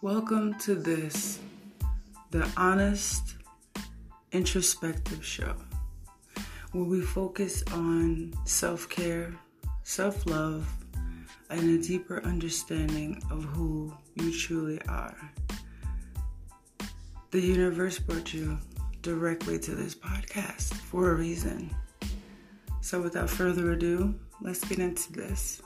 Welcome to this, the honest, introspective show, where we focus on self care, self love, and a deeper understanding of who you truly are. The universe brought you directly to this podcast for a reason. So, without further ado, let's get into this.